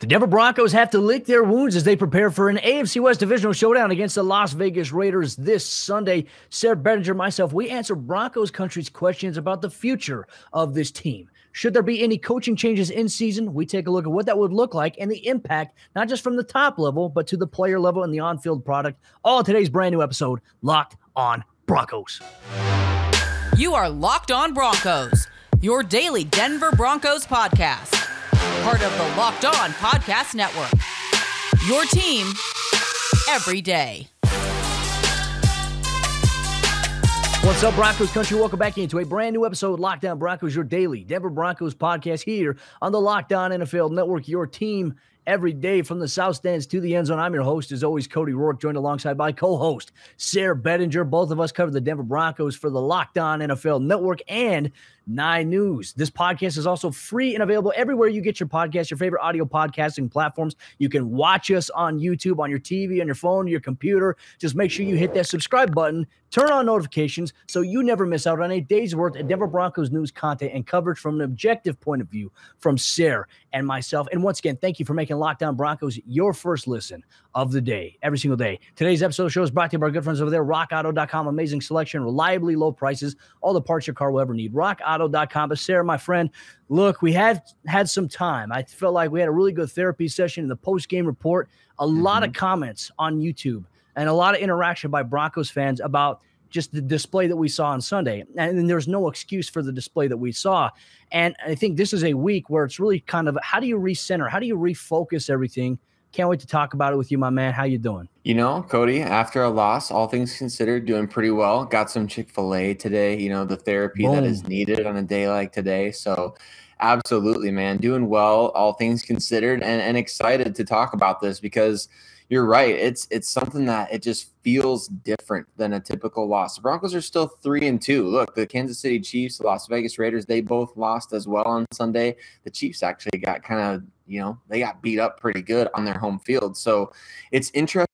The Denver Broncos have to lick their wounds as they prepare for an AFC West divisional showdown against the Las Vegas Raiders this Sunday. Sayre Bedinger, myself, we answer Broncos country's questions about the future of this team. Should there be any coaching changes in season? We take a look at what that would look like and the impact, not just from the top level, but to the player level and the on field product. All today's brand new episode, Locked on Broncos. You are Locked on Broncos, your daily Denver Broncos podcast part of the Locked On Podcast Network. Your team every day. What's up, Broncos country? Welcome back into a brand new episode of Locked On Broncos, your daily Denver Broncos podcast here on the Locked On NFL Network, your team every day from the South Stands to the end zone. I'm your host, as always, Cody Roark, joined alongside by co-host Sayre Bedinger. Both of us cover the Denver Broncos for the Locked On NFL Network and Nine News. This podcast is also free and available everywhere you get your podcast, your favorite audio podcasting platforms. You can watch us on YouTube, on your TV, on your phone, your computer. Just make sure you hit that subscribe button, turn on notifications so you never miss out on a day's worth of Denver Broncos news content and coverage from an objective point of view from Sayre and myself. And once again, thank you for making Locked On Broncos your first listen of the day, every single day. Today's episode of show is brought to you by our good friends over there, rockauto.com. Amazing selection, reliably low prices, all the parts your car will ever need. Rockauto.com. But Sayre, my friend, look, we had had some time. I felt like we had a really good therapy session in the post game report, a mm-hmm. lot of comments on YouTube, and a lot of interaction by Broncos fans about just the display that we saw on Sunday. And there's no excuse for the display that we saw. And I think this is a week where it's really kind of how do you recenter? How do you refocus everything? Can't wait to talk about it with you, my man. How you doing? You know, Cody, after a loss, all things considered, doing pretty well. Got some Chick fil A today, you know, the therapy Boom. that is needed on a day like today. So, absolutely, man, doing well, all things considered, and, and excited to talk about this because you're right. It's it's something that it just feels different than a typical loss. The Broncos are still three and two. Look, the Kansas City Chiefs, the Las Vegas Raiders, they both lost as well on Sunday. The Chiefs actually got kind of, you know, they got beat up pretty good on their home field. So it's interesting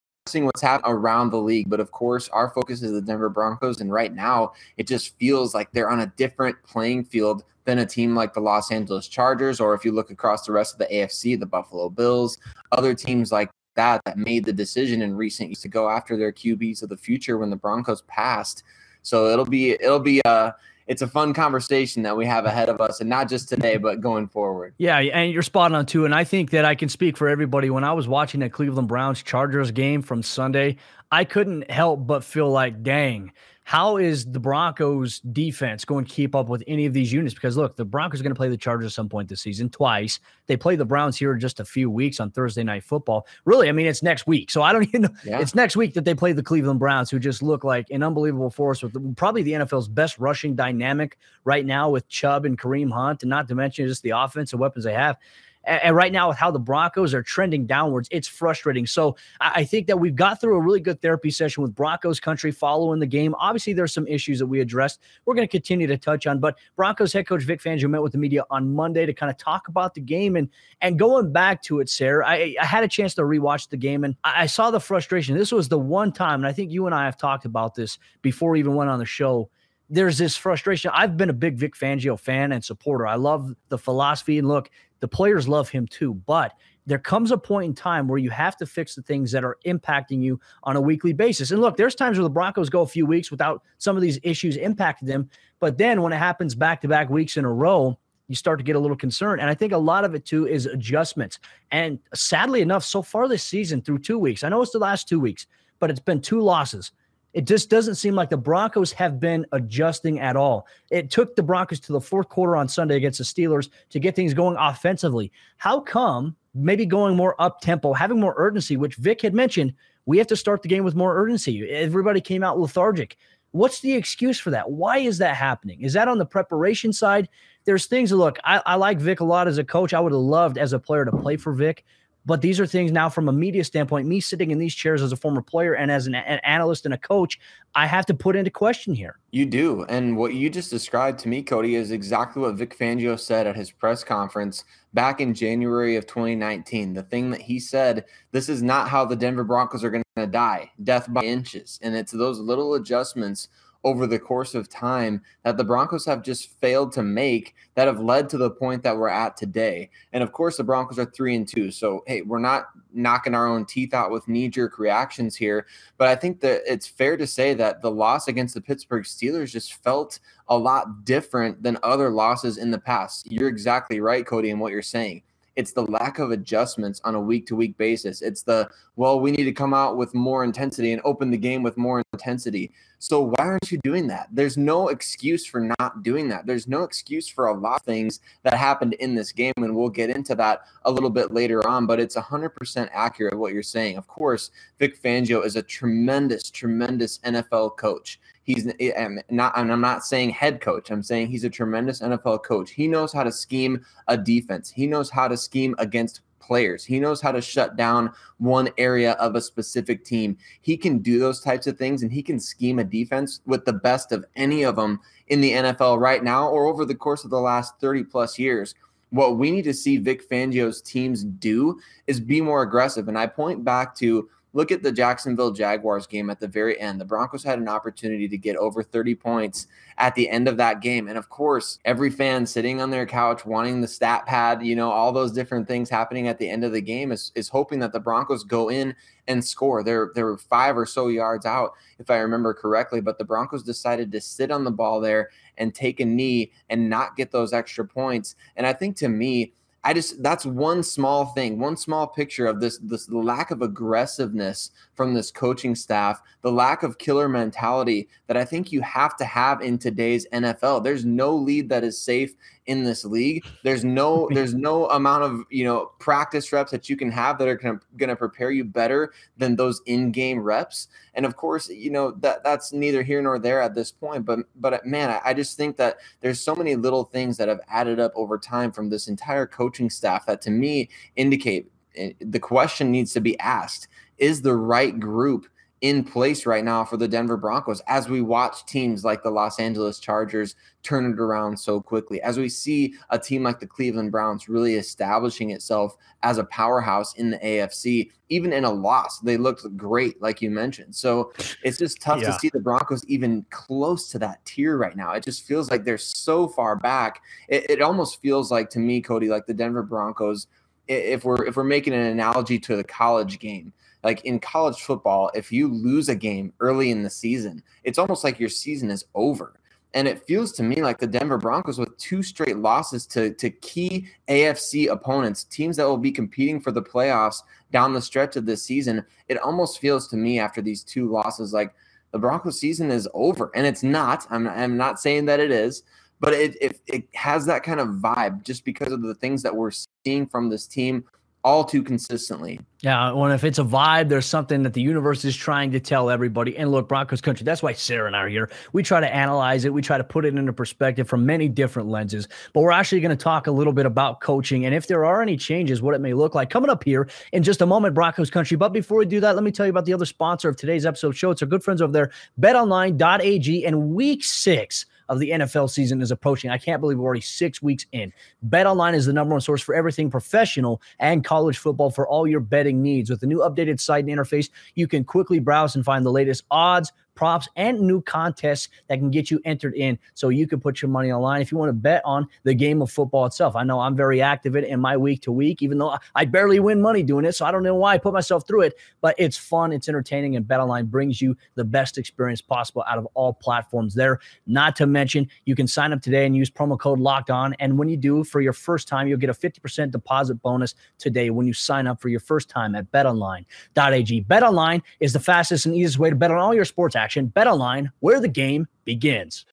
what's happening around the league. But of course, our focus is the Denver Broncos. And right now, it just feels like they're on a different playing field than a team like the Los Angeles Chargers, or if you look across the rest of the AFC, the Buffalo Bills, other teams like that that made the decision in recent years to go after their QBs of the future when the Broncos passed. So it'll be it'll be a it's a fun conversation that we have ahead of us, and not just today, but going forward. Yeah, and you're spot on too. And I think that I can speak for everybody. When I was watching that Cleveland Browns Chargers game from Sunday, I couldn't help but feel like, dang, how is the Broncos defense going to keep up with any of these units? Because look, the Broncos are going to play the Chargers at some point this season twice. They play the Browns here in just a few weeks on Thursday night football. Really, I mean, it's next week. So I don't even know. Yeah. It's next week that they play the Cleveland Browns, who just look like an unbelievable force with the, probably the NFL's best rushing dynamic right now with Chubb and Kareem Hunt, and not to mention just the offensive weapons they have. And right now, with how the Broncos are trending downwards, it's frustrating. So I think that we've got through a really good therapy session with Broncos country following the game. Obviously, there's some issues that we addressed. We're going to continue to touch on, but Broncos head coach Vic Fangio met with the media on Monday to kind of talk about the game and and going back to it, Sayre. I, I had a chance to rewatch the game and I, I saw the frustration. This was the one time, and I think you and I have talked about this before we even went on the show there's this frustration. I've been a big Vic Fangio fan and supporter. I love the philosophy. And look, the players love him too, but there comes a point in time where you have to fix the things that are impacting you on a weekly basis. And look, there's times where the Broncos go a few weeks without some of these issues impacting them. But then when it happens back to back weeks in a row, you start to get a little concerned. And I think a lot of it too is adjustments. And sadly enough, so far this season through two weeks, I know it's the last two weeks, but it's been two losses. It just doesn't seem like the Broncos have been adjusting at all. It took the Broncos to the fourth quarter on Sunday against the Steelers to get things going offensively. How come maybe going more up tempo, having more urgency, which Vic had mentioned, we have to start the game with more urgency. Everybody came out lethargic. What's the excuse for that? Why is that happening? Is that on the preparation side? There's things. Look, I, I like Vic a lot as a coach. I would have loved as a player to play for Vic. But these are things now from a media standpoint, me sitting in these chairs as a former player and as an, an, analyst and a coach, I have to put into question here. You do. And what you just described to me, Cody, is exactly what Vic Fangio said at his press conference back in January of 2019. The thing that he said, this is not how the Denver Broncos are going to die, death by inches. And it's those little adjustments over the course of time that the Broncos have just failed to make that have led to the point that we're at today. And of course, the Broncos are three and two. So, hey, we're not knocking our own teeth out with knee jerk reactions here. But I think that it's fair to say that the loss against the Pittsburgh Steelers just felt a lot different than other losses in the past. You're exactly right, Cody, in what you're saying. It's the lack of adjustments on a week to week basis. It's the, well, we need to come out with more intensity and open the game with more intensity. So why aren't you doing that? There's no excuse for not doing that. There's no excuse for a lot of things that happened in this game. And we'll get into that a little bit later on, but it's 100% accurate what you're saying. Of course, Vic Fangio is a tremendous, tremendous NFL coach. He's eh, not, and I'm not saying head coach. I'm saying he's a tremendous NFL coach. He knows how to scheme a defense. He knows how to scheme against players. He knows how to shut down one area of a specific team. He can do those types of things and he can scheme a defense with the best of any of them in the NFL right now or over the course of the last 30 plus years. What we need to see Vic Fangio's teams do is be more aggressive. And I point back to Look at the Jacksonville Jaguars game at the very end. The Broncos had an opportunity to get over 30 points at the end of that game. And of course, every fan sitting on their couch wanting the stat pad, you know, all those different things happening at the end of the game is, is hoping that the Broncos go in and score. They're they're five or so yards out, if I remember correctly. But the Broncos decided to sit on the ball there and take a knee and not get those extra points. And I think to me, I just that's one small thing, one small picture of this this lack of aggressiveness from this coaching staff, the lack of killer mentality that I think you have to have in today's NFL. There's no lead that is safe in this league. There's no there's no amount of you know practice reps that you can have that are going to gonna prepare you better than those in-game reps. And of course, you know that that's neither here nor there at this point. But but man, I, I just think that there's so many little things that have added up over time from this entire coaching staff that to me indicate eh, the question needs to be asked: Is the right group? In place right now for the Denver Broncos as we watch teams like the Los Angeles Chargers turn it around so quickly, as we see a team like the Cleveland Browns really establishing itself as a powerhouse in the AFC. Even in a loss, they looked great, like you mentioned. So it's just tough yeah. to see the Broncos even close to that tier right now. It just feels like they're so far back. It, it almost feels like to me, Cody, like the Denver Broncos. If we're if we're making an analogy to the college game, like in college football, if you lose a game early in the season, it's almost like your season is over. And it feels to me like the Denver Broncos with two straight losses to, to key AFC opponents, teams that will be competing for the playoffs down the stretch of this season. It almost feels to me after these two losses like the Broncos season is over. And it's not. I'm, I'm not saying that it is, but it, it, it has that kind of vibe just because of the things that we're seeing from this team all too consistently. Yeah, well, if it's a vibe, there's something that the universe is trying to tell everybody. And look, Broncos country, that's why Sayre and I are here. We try to analyze it, we try to put it into perspective from many different lenses. But we're actually going to talk a little bit about coaching and if there are any changes, what it may look like coming up here in just a moment, Broncos country. But before we do that, let me tell you about the other sponsor of today's episode show. It's our good friends over there, betonline.ag, and week six of the NFL season is approaching. I can't believe we're already six weeks in. Bet Online is the number one source for everything professional and college football for all your betting needs. With the new updated site and interface, you can quickly browse and find the latest odds props, and new contests that can get you entered in so you can put your money online if you want to bet on the game of football itself. I know I'm very active in, in my week to week, even though I barely win money doing it. So I don't know why I put myself through it, but it's fun, it's entertaining, and Bet Online brings you the best experience possible out of all platforms there. Not to mention, you can sign up today and use promo code locked on. And when you do for your first time, you'll get a 50% deposit bonus today when you sign up for your first time at betonline.ag. BetOnline is the fastest and easiest way to bet on all your sports. Bet online, where the game begins.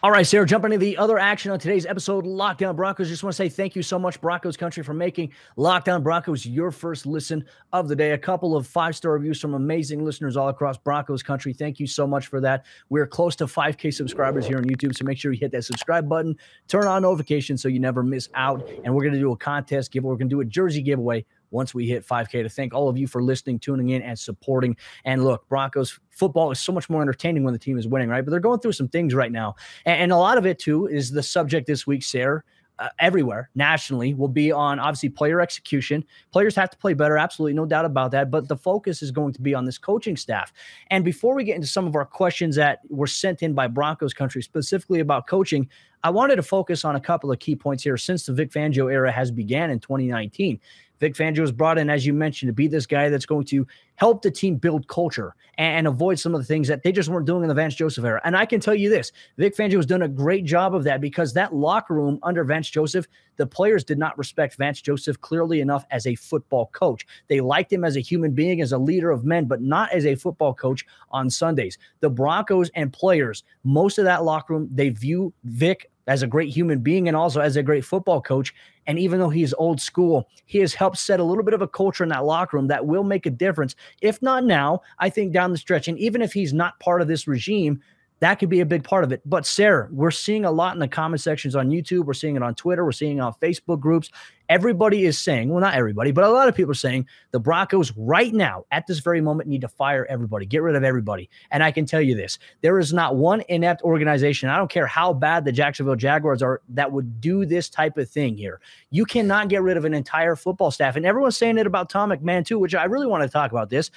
All right, Sayre, jumping into the other action on today's episode, Locked On Broncos. Just want to say thank you so much, Broncos Country, for making Locked On Broncos your first listen of the day. A couple of five star reviews from amazing listeners all across Broncos Country. Thank you so much for that. We're close to 5K subscribers here on YouTube, so make sure you hit that subscribe button, turn on notifications so you never miss out. And we're going to do a contest giveaway. We're going to do a jersey giveaway once we hit 5K. To thank all of you for listening, tuning in, and supporting. And look, Broncos football is so much more entertaining when the team is winning, right? But they're going through some things right now. And, and a lot of it, too, is the subject this week, Sayre. uh, everywhere nationally will be on obviously player execution. Players have to play better, absolutely, no doubt about that. But the focus is going to be on this coaching staff. And before we get into some of our questions that were sent in by Broncos country, specifically about coaching, I wanted to focus on a couple of key points here since the Vic Fangio era has began in 2019. Vic Fangio was brought in, as you mentioned, to be this guy that's going to help the team build culture and, avoid some of the things that they just weren't doing in the Vance Joseph era. And I can tell you this Vic Fangio has done a great job of that because that locker room under Vance Joseph, the players did not respect Vance Joseph clearly enough as a football coach. They liked him as a human being, as a leader of men, but not as a football coach on Sundays. The Broncos and players, most of that locker room, they view Vic as a great human being and also as a great football coach. And even though he's old school, he has helped set a little bit of a culture in that locker room that will make a difference. If not now, I think down the stretch. And even if he's not part of this regime, that could be a big part of it. But Sayre, we're seeing a lot in the comment sections on YouTube. We're seeing it on Twitter. We're seeing it on Facebook groups. Everybody is saying, well, not everybody, but a lot of people are saying the Broncos right now, at this very moment, need to fire everybody, get rid of everybody. And I can tell you this there is not one inept organization, I don't care how bad the Jacksonville Jaguars are, that would do this type of thing here. You cannot get rid of an entire football staff. And everyone's saying it about Tom McMahon, too, which I really want to talk about this.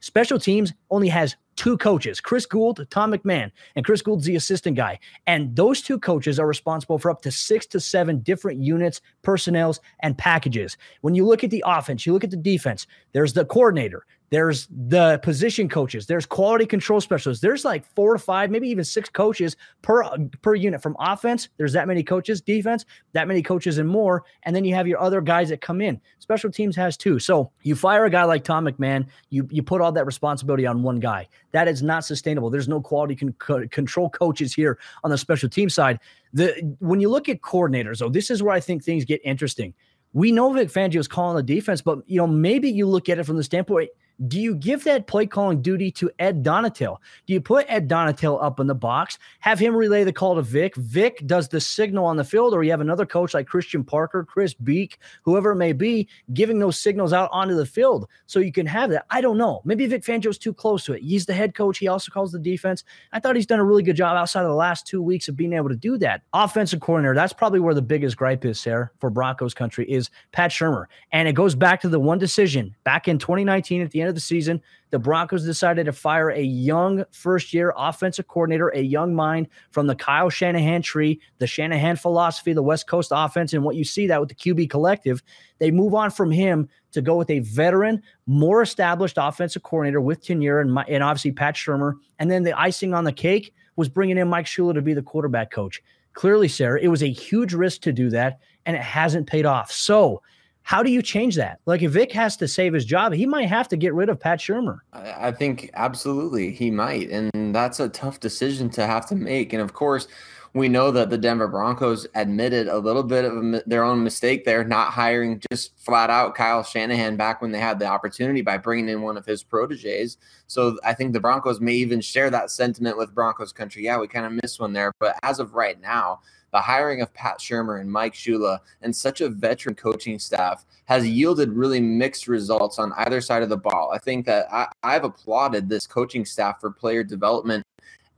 Special teams only has two coaches, Chris Gould, Tom McMahon, and Chris Gould's the assistant guy. And those two coaches are responsible for up to six to seven different units, personnels, and packages. When you look at the offense, you look at the defense, there's the coordinator, there's the position coaches. There's quality control specialists. There's like four to five, maybe even six coaches per per unit from offense. There's that many coaches, defense, that many coaches and more. And then you have your other guys that come in. Special teams has two. So you fire a guy like Tom McMahon, you you put all that responsibility on one guy. That is not sustainable. There's no quality con- control coaches here on the special team side. The when you look at coordinators, though, this is where I think things get interesting. We know Vic Fangio is calling the defense, but you know maybe you look at it from the standpoint do you give that play calling duty to Ed Donatell? Do you put Ed Donatell up in the box, have him relay the call to Vic? Vic does the signal on the field, or you have another coach like Christian Parker, Chris Beake, whoever it may be, giving those signals out onto the field so you can have that. I don't know. Maybe Vic Fangio's too close to it. He's the head coach. He also calls the defense. I thought he's done a really good job outside of the last two weeks of being able to do that. Offensive coordinator, that's probably where the biggest gripe is, Sayre, for Broncos country is Pat Shurmur. And it goes back to the one decision back in 2019 at the end of the season, the Broncos decided to fire a young first year offensive coordinator, a young mind from the Kyle Shanahan tree, the Shanahan philosophy, the West Coast offense. And what you see that with the QB collective, they move on from him to go with a veteran, more established offensive coordinator with tenure and, and obviously Pat Shurmur. And then the icing on the cake was bringing in Mike Shula to be the quarterback coach. Clearly, Sayre, it was a huge risk to do that, and it hasn't paid off. So, how do you change that? Like if Vic has to save his job, he might have to get rid of Pat Shurmur. I think absolutely he might. And that's a tough decision to have to make. And of course, we know that the Denver Broncos admitted a little bit of their own mistake there, not hiring just flat out Kyle Shanahan back when they had the opportunity by bringing in one of his proteges. So I think the Broncos may even share that sentiment with Broncos country. Yeah, we kind of missed one there. But as of right now, the hiring of Pat Shurmur and Mike Shula and such a veteran coaching staff has yielded really mixed results on either side of the ball. I think that I, I've applauded this coaching staff for player development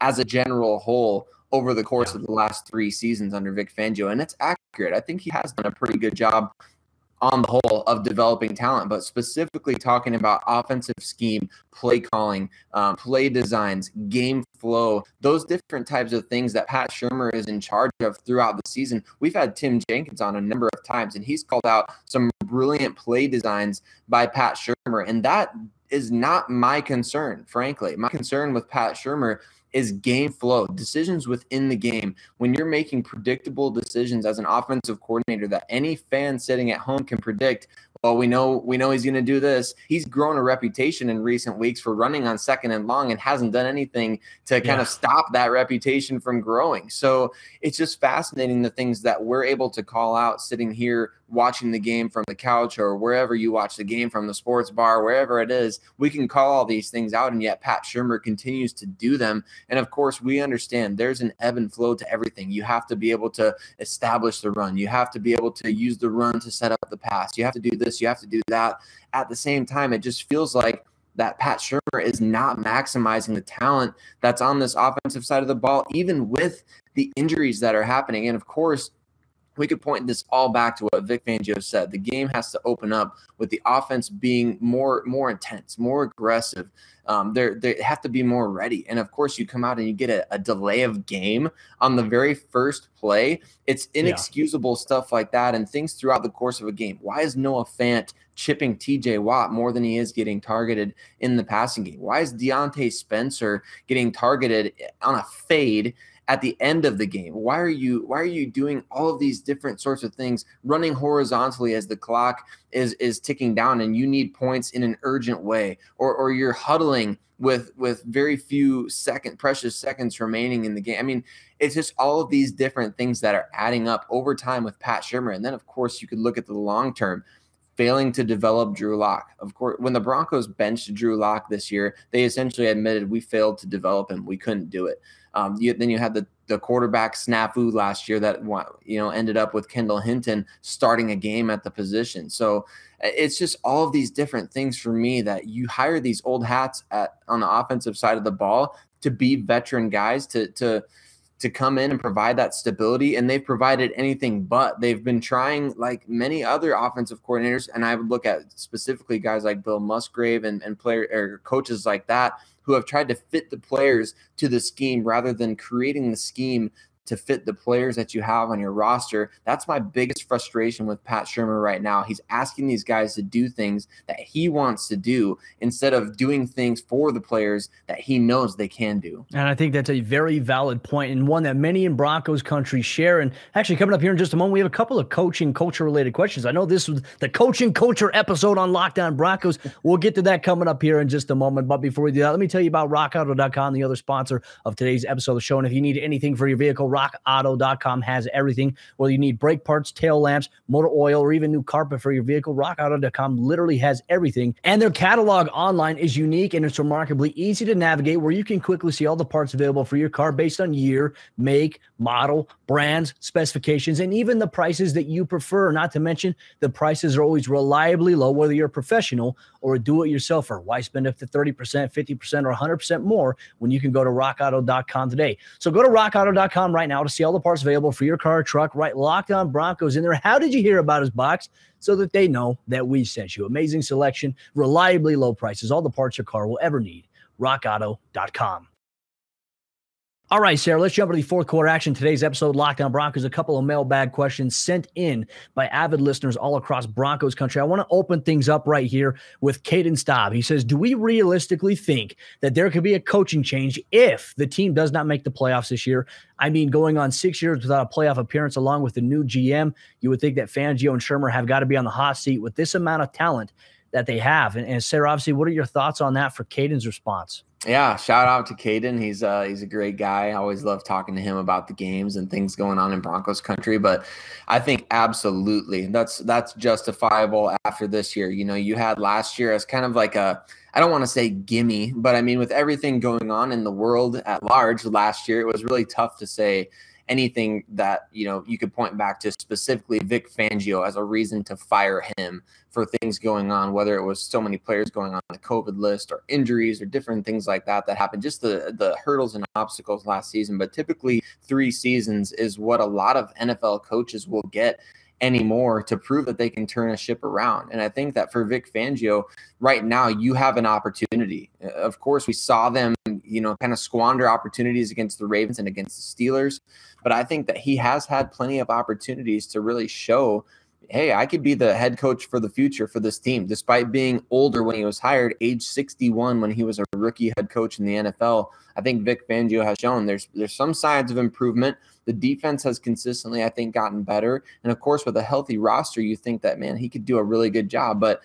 as a general whole over the course of the last three seasons under Vic Fangio, and it's accurate. I think he has done a pretty good job on the whole of developing talent, but specifically talking about offensive scheme, play calling, um, play designs, game flow, those different types of things that Pat Shurmur is in charge of throughout the season. We've had Tim Jenkins on a number of times, and he's called out some brilliant play designs by Pat Shurmur, and that is not my concern, frankly. My concern with Pat Shurmur is game flow, decisions within the game. When you're making predictable decisions as an offensive coordinator that any fan sitting at home can predict, well, we know we know he's going to do this. He's grown a reputation in recent weeks for running on second and long and hasn't done anything to kind yeah. of stop that reputation from growing. So it's just fascinating the things that we're able to call out sitting here watching the game from the couch or wherever you watch the game from the sports bar, wherever it is, we can call all these things out. And yet Pat Shurmur continues to do them. And of course, we understand there's an ebb and flow to everything. You have to be able to establish the run. You have to be able to use the run to set up the pass. You have to do this. You have to do that. At the same time, it just feels like that Pat Shurmur is not maximizing the talent that's on this offensive side of the ball, even with the injuries that are happening. And of course, we could point this all back to what Vic Fangio said. The game has to open up with the offense being more more intense, more aggressive. Um, they they have to be more ready. And of course, you come out and you get a, a delay of game on the very first play. It's inexcusable yeah. stuff like that, and things throughout the course of a game. Why is Noah Fant chipping TJ Watt more than he is getting targeted in the passing game? Why is Diontae Spencer getting targeted on a fade? At the end of the game? Why are you why are you doing all of these different sorts of things running horizontally as the clock is is ticking down and you need points in an urgent way or or you're huddling with with very few second precious seconds remaining in the game. I mean, it's just all of these different things that are adding up over time with Pat Shurmur. And then of course you could look at the long term failing to develop Drew Lock. Of course, when the Broncos benched Drew Lock this year, they essentially admitted we failed to develop him. We couldn't do it. Um, you, then you had the the quarterback snafu last year that you know ended up with Kendall Hinton starting a game at the position. So it's just all of these different things for me that you hire these old hats at on the offensive side of the ball to be veteran guys to to to come in and provide that stability and they've provided anything but. They've been trying like many other offensive coordinators and I would look at specifically guys like Bill Musgrave and, and player or coaches like that who have tried to fit the players to the scheme rather than creating the scheme to fit the players that you have on your roster. That's my biggest frustration with Pat Shurmur right now. He's asking these guys to do things that he wants to do instead of doing things for the players that he knows they can do. And I think that's a very valid point and one that many in Broncos country share. And actually, coming up here in just a moment, we have a couple of coaching culture related questions. I know this was the coaching culture episode on Locked On Broncos. We'll get to that coming up here in just a moment. But before we do that, let me tell you about rockauto.com, the other sponsor of today's episode of the show. And if you need anything for your vehicle, rockauto.com has everything. Whether you need brake parts, tail lamps, motor oil, or even new carpet for your vehicle, rockauto.com literally has everything. And their catalog online is unique and it's remarkably easy to navigate where you can quickly see all the parts available for your car based on year, make, model, brands, specifications, and even the prices that you prefer. Not to mention, the prices are always reliably low, whether you're a professional or a do it yourselfer. Why spend up to 30%, 50%, or 100% more when you can go to rockauto.com today? So go to rockauto.com right now to see all the parts available for your car, truck, right? Locked on Broncos in there. How did you hear about his box? So that they know that we sent you. Amazing selection, reliably low prices, all the parts your car will ever need. RockAuto.com. All right, Sayre, let's jump into the fourth quarter action. Today's episode, Locked On Broncos, a couple of mailbag questions sent in by avid listeners all across Broncos country. I want to open things up right here with Caden Staub. He says, Do we realistically think that there could be a coaching change if the team does not make the playoffs this year? I mean, going on six years without a playoff appearance along with the new GM, you would think that Fangio and Shurmur have got to be on the hot seat with this amount of talent that they have. And, and Sayre, obviously, what are your thoughts on that for Caden's response? Yeah, shout out to Caden. He's uh he's a great guy. I always love talking to him about the games and things going on in Broncos country. But I think absolutely that's that's justifiable after this year. You know, you had last year as kind of like a I don't want to say gimme, but I mean with everything going on in the world at large last year, it was really tough to say anything that you know you could point back to specifically Vic Fangio as a reason to fire him for things going on, whether it was so many players going on the COVID list or injuries or different things like that that happened. Just the the hurdles and obstacles last season, but typically three seasons is what a lot of NFL coaches will get anymore to prove that they can turn a ship around. And I think that for Vic Fangio, right now, you have an opportunity. Uh, of course, we saw them, you know, kind of squander opportunities against the Ravens and against the Steelers. But I think that he has had plenty of opportunities to really show hey, I could be the head coach for the future for this team, despite being older when he was hired, age 61 when he was a rookie head coach in the NFL. I think Vic Fangio has shown there's there's some signs of improvement. The defense has consistently, I think, gotten better. And of course, with a healthy roster, you think that man, he could do a really good job. But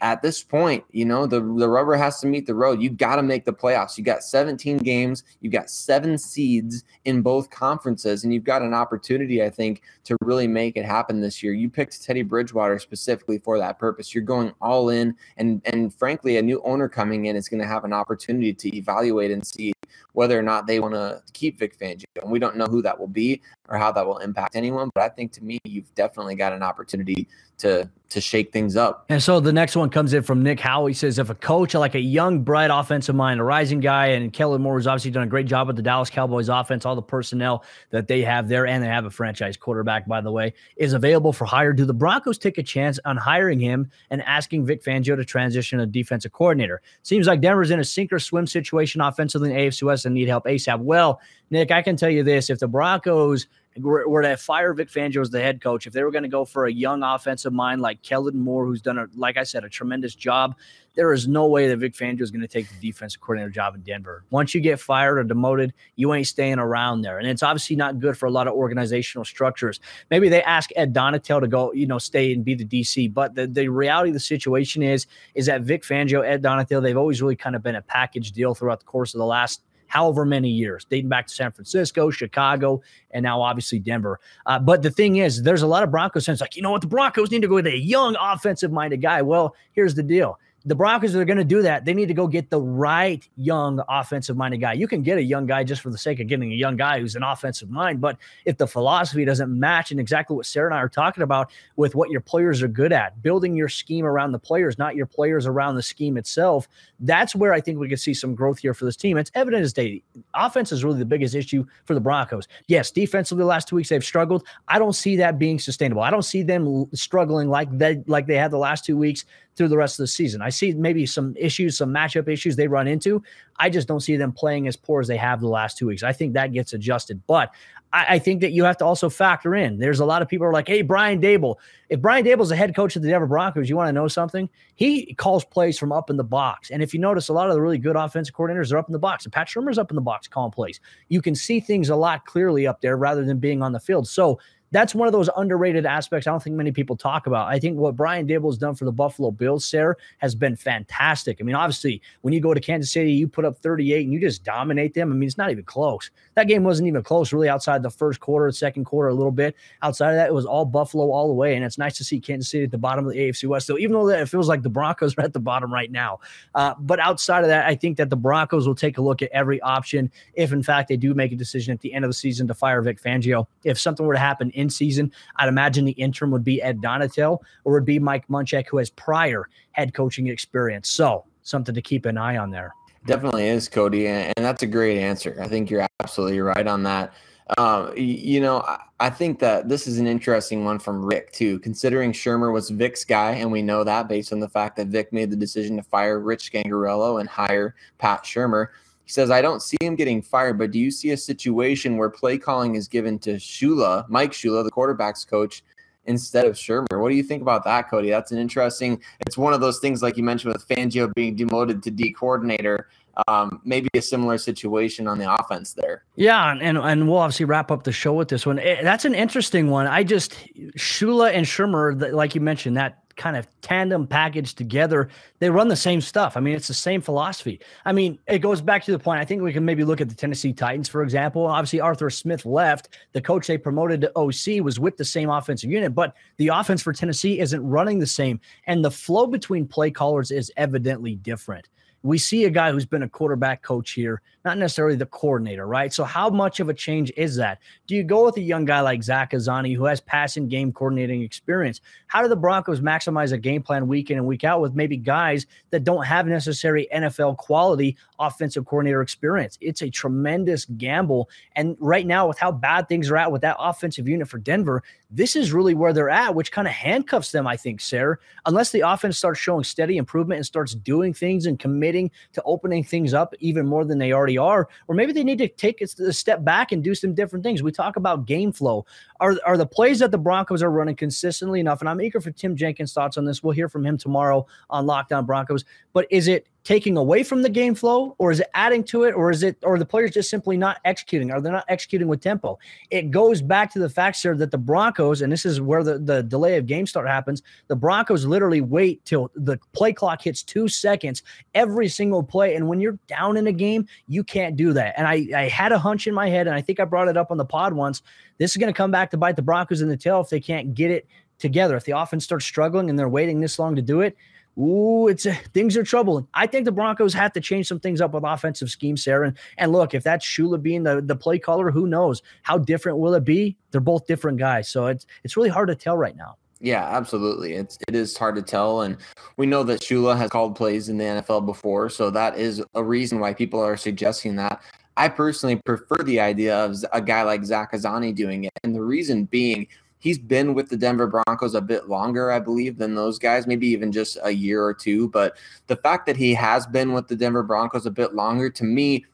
at this point, you know, the, the rubber has to meet the road. You got to make the playoffs. You got 17 games, You've got seven seeds in both conferences, and you've got an opportunity, I think, to really make it happen this year. You picked Teddy Bridgewater specifically for that purpose. You're going all in, and and frankly, a new owner coming in is going to have an opportunity to evaluate and see whether or not they want to keep Vic Fangio. And we don't know who that will be or how that will impact anyone. But I think to me, you've definitely got an opportunity to to shake things up. And so the next one comes in from Nick Howe. He says, if a coach like a young, bright offensive mind, a rising guy, and Kellen Moore has obviously done a great job with the Dallas Cowboys offense, all the personnel that they have there, and they have a franchise quarterback, by the way, is available for hire. Do the Broncos take a chance on hiring him and asking Vic Fangio to transition a defensive coordinator? Seems like Denver's in a sink or swim situation offensively in AFC West and need help ASAP. Well, Nick, I can tell you this: if the Broncos were, were to fire Vic Fangio as the head coach, if they were going to go for a young offensive mind like Kellen Moore, who's done, a, like I said, a tremendous job, there is no way that Vic Fangio is going to take the defensive coordinator job in Denver. Once you get fired or demoted, you ain't staying around there. And it's obviously not good for a lot of organizational structures. Maybe they ask Ed Donatell to go, you know, stay and be the DC. But the, the reality of the situation is, is that Vic Fangio, Ed Donatell, they've always really kind of been a package deal throughout the course of the last – however many years, dating back to San Francisco, Chicago, and now obviously Denver. Uh, but the thing is, there's a lot of Broncos fans like, you know what, the Broncos need to go with a young offensive minded guy. Well, here's the deal the Broncos are going to do that. They need to go get the right young offensive minded guy. You can get a young guy just for the sake of getting a young guy who's an offensive mind, but if the philosophy doesn't match and exactly what Sayre and I are talking about with what your players are good at, building your scheme around the players, not your players around the scheme itself, that's where I think we could see some growth here for this team. It's evident as day. Offense is really the biggest issue for the Broncos. Yes, defensively the last two weeks they've struggled. I don't see that being sustainable. I don't see them struggling like they like they had the last two weeks through the rest of the season. I see maybe some issues, some matchup issues they run into. I just don't see them playing as poor as they have the last two weeks. I think that gets adjusted. But I, I think that you have to also factor in. There's a lot of people are like, hey, Brian Daboll. If Brian Daboll's the head coach of the Denver Broncos, you want to know something? He calls plays from up in the box. And if you notice, a lot of the really good offensive coordinators are up in the box. And Pat Shurmur's up in the box calling plays. You can see things a lot clearly up there rather than being on the field. So that's one of those underrated aspects I don't think many people talk about. I think what Brian Daboll has done for the Buffalo Bills, Sayre, has been fantastic. I mean, obviously, when you go to Kansas City, you put up 38 and you just dominate them. I mean, it's not even close. That game wasn't even close, really, outside the first quarter, second quarter, a little bit. Outside of that, it was all Buffalo all the way. And it's nice to see Kansas City at the bottom of the AFC West. So even though that it feels like the Broncos are at the bottom right now, uh, but outside of that, I think that the Broncos will take a look at every option if, in fact, they do make a decision at the end of the season to fire Vic Fangio. If something were to happen in season. I'd imagine the interim would be Ed Donatell or would be Mike Munchak, who has prior head coaching experience. So something to keep an eye on there. Definitely is, Cody. And that's a great answer. I think you're absolutely right on that. Um, you know, I think that this is an interesting one from Rick too, considering Shurmur was Vic's guy, and we know that based on the fact that Vic made the decision to fire Rich Scangarello and hire Pat Shurmur. He says, I don't see him getting fired, but do you see a situation where play calling is given to Shula, Mike Shula, the quarterback's coach, instead of Shurmur? What do you think about that, Cody? That's an interesting. It's one of those things, like you mentioned, with Fangio being demoted to D coordinator. Um, maybe a similar situation on the offense there. Yeah, and and we'll obviously wrap up the show with this one. Eh, that's an interesting one. I just Shula and Shurmur, like you mentioned, that kind of tandem package together, they run the same stuff. I mean, it's the same philosophy. I mean, it goes back to the point. I think we can maybe look at the Tennessee Titans, for example. Obviously, Arthur Smith left. The coach they promoted to OC was with the same offensive unit, but the offense for Tennessee isn't running the same. And the flow between play callers is evidently different we see a guy who's been a quarterback coach here, not necessarily the coordinator, right? So, how much of a change is that? Do you go with a young guy like Zach Azzanni who has passing game coordinating experience? How do the Broncos maximize a game plan week in and week out with maybe guys that don't have necessary NFL quality offensive coordinator experience? It's a tremendous gamble. And right now, with how bad things are at with that offensive unit for Denver, this is really where they're at, which kind of handcuffs them, I think, Sayre. Unless the offense starts showing steady improvement and starts doing things and committing to opening things up even more than they already are, or maybe they need to take a step back and do some different things. We talk about game flow. Are, are the plays that the Broncos are running consistently enough? And I'm eager for Tim Jenkins' thoughts on this. We'll hear from him tomorrow on Locked On Broncos. But is it taking away from the game flow or is it adding to it or is it or the players just simply not executing? Are they not executing with tempo? It goes back to the fact sir that the broncos and this is where the, the delay of game start happens the broncos literally wait till the play clock hits two seconds every single play. And when you're down in a game you can't do that. And i i had a hunch in my head and i think i brought it up on the pod once this is going to come back to bite the broncos in the tail if they can't get it together. If the offense starts struggling and they're waiting this long to do it ooh, it's things are troubling. I think the Broncos have to change some things up with offensive scheme, Sayre. And, and look, if that's Shula being the, the play caller, who knows? How different will it be? They're both different guys. So it's it's really hard to tell right now. Yeah, absolutely. It's it is hard to tell, and we know that Shula has called plays in the NFL before, so that is a reason why people are suggesting that. I personally prefer the idea of a guy like Zach Azzanni doing it, and the reason being he's been with the Denver Broncos a bit longer, I believe, than those guys, maybe even just a year or two. But the fact that he has been with the Denver Broncos a bit longer, to me,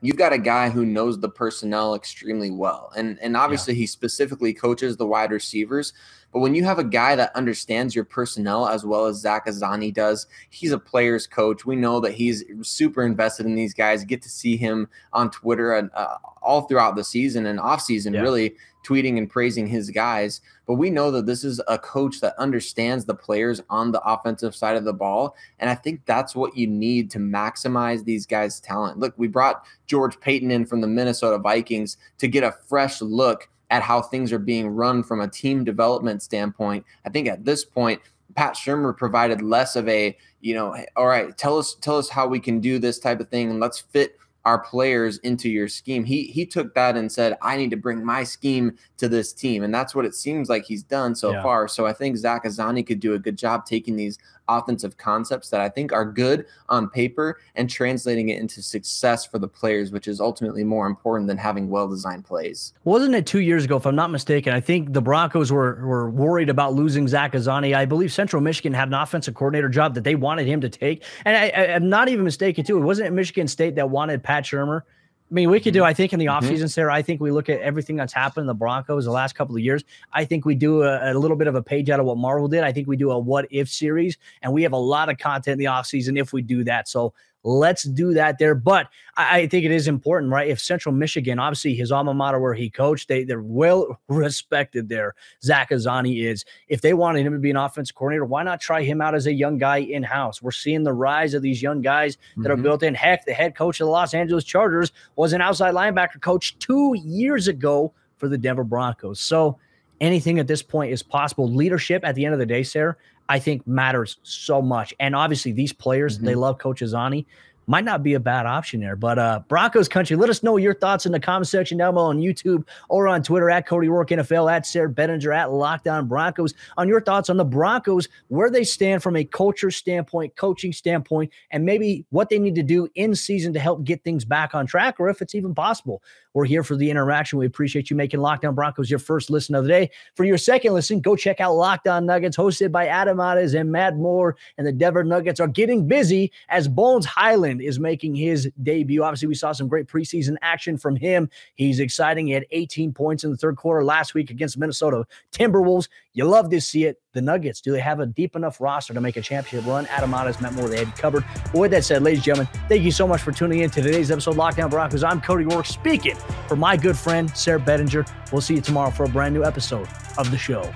you've got a guy who knows the personnel extremely well. And and obviously yeah. he specifically coaches the wide receivers. But when you have a guy that understands your personnel as well as Zach Azzanni does, he's a player's coach. We know that he's super invested in these guys. Get to see him on Twitter and uh, all throughout the season and off season, yeah. really tweeting and praising his guys. But we know that this is a coach that understands the players on the offensive side of the ball. And I think that's what you need to maximize these guys' talent. Look, we brought George Paton in from the Minnesota Vikings to get a fresh look at how things are being run from a team development standpoint. I think at this point, Pat Shurmur provided less of a, you know, all right, tell us tell us how we can do this type of thing and let's fit our players into your scheme. He he took that and said, I need to bring my scheme to this team. And that's what it seems like he's done so yeah. far. So I think Zach Azzanni could do a good job taking these offensive concepts that I think are good on paper and translating it into success for the players, which is ultimately more important than having well designed plays. Wasn't it two years ago, if I'm not mistaken? I think the Broncos were were worried about losing Zach Azzanni. I believe Central Michigan had an offensive coordinator job that they wanted him to take. And I, am not even mistaken, too. It wasn't Michigan State that wanted Pat Shurmur. I mean, we could do, mm-hmm. I think, in the offseason, mm-hmm. Sayre, I think we look at everything that's happened in the Broncos the last couple of years. I think we do a, a, little bit of a page out of what Marvel did. I think we do a what if series, and we have a lot of content in the offseason if we do that. So Let's do that there. But I, I, think it is important, right? If Central Michigan, obviously his alma mater where he coached, they, they're well respected there. Zach Azzanni is. If they wanted him to be an offensive coordinator, why not try him out as a young guy in house? We're seeing the rise of these young guys that mm-hmm. are built in. Heck, the head coach of the Los Angeles Chargers was an outside linebacker coach two years ago for the Denver Broncos. So anything at this point is possible. Leadership at the end of the day, Sayre, I think matters so much. And obviously, these players, mm-hmm. they love Coach Azzanni might not be a bad option there. But uh, Broncos country, let us know your thoughts in the comment section down below on YouTube or on Twitter at Cody Roark NFL, at Sayre Bedinger, at Locked On Broncos on your thoughts on the Broncos, where they stand from a culture standpoint, coaching standpoint, and maybe what they need to do in season to help get things back on track, or if it's even possible. We're here for the interaction. We appreciate you making Locked On Broncos your first listen of the day. For your second listen, go check out Locked On Nuggets, hosted by Adam Mares and Matt Moore. And the Denver Nuggets are getting busy as Bones Hyland is making his debut. Obviously, we saw some great preseason action from him. He's exciting. He had 18 points in the third quarter last week against Minnesota Timberwolves. You love to see it. The Nuggets, do they have a deep enough roster to make a championship run? Adam Mares, Matt Moore, they had covered. But with that said, ladies and gentlemen, thank you so much for tuning in to today's episode of Locked On Broncos. I'm Cody Roark speaking for my good friend, Sayre Bedinger. We'll see you tomorrow for a brand new episode of the show.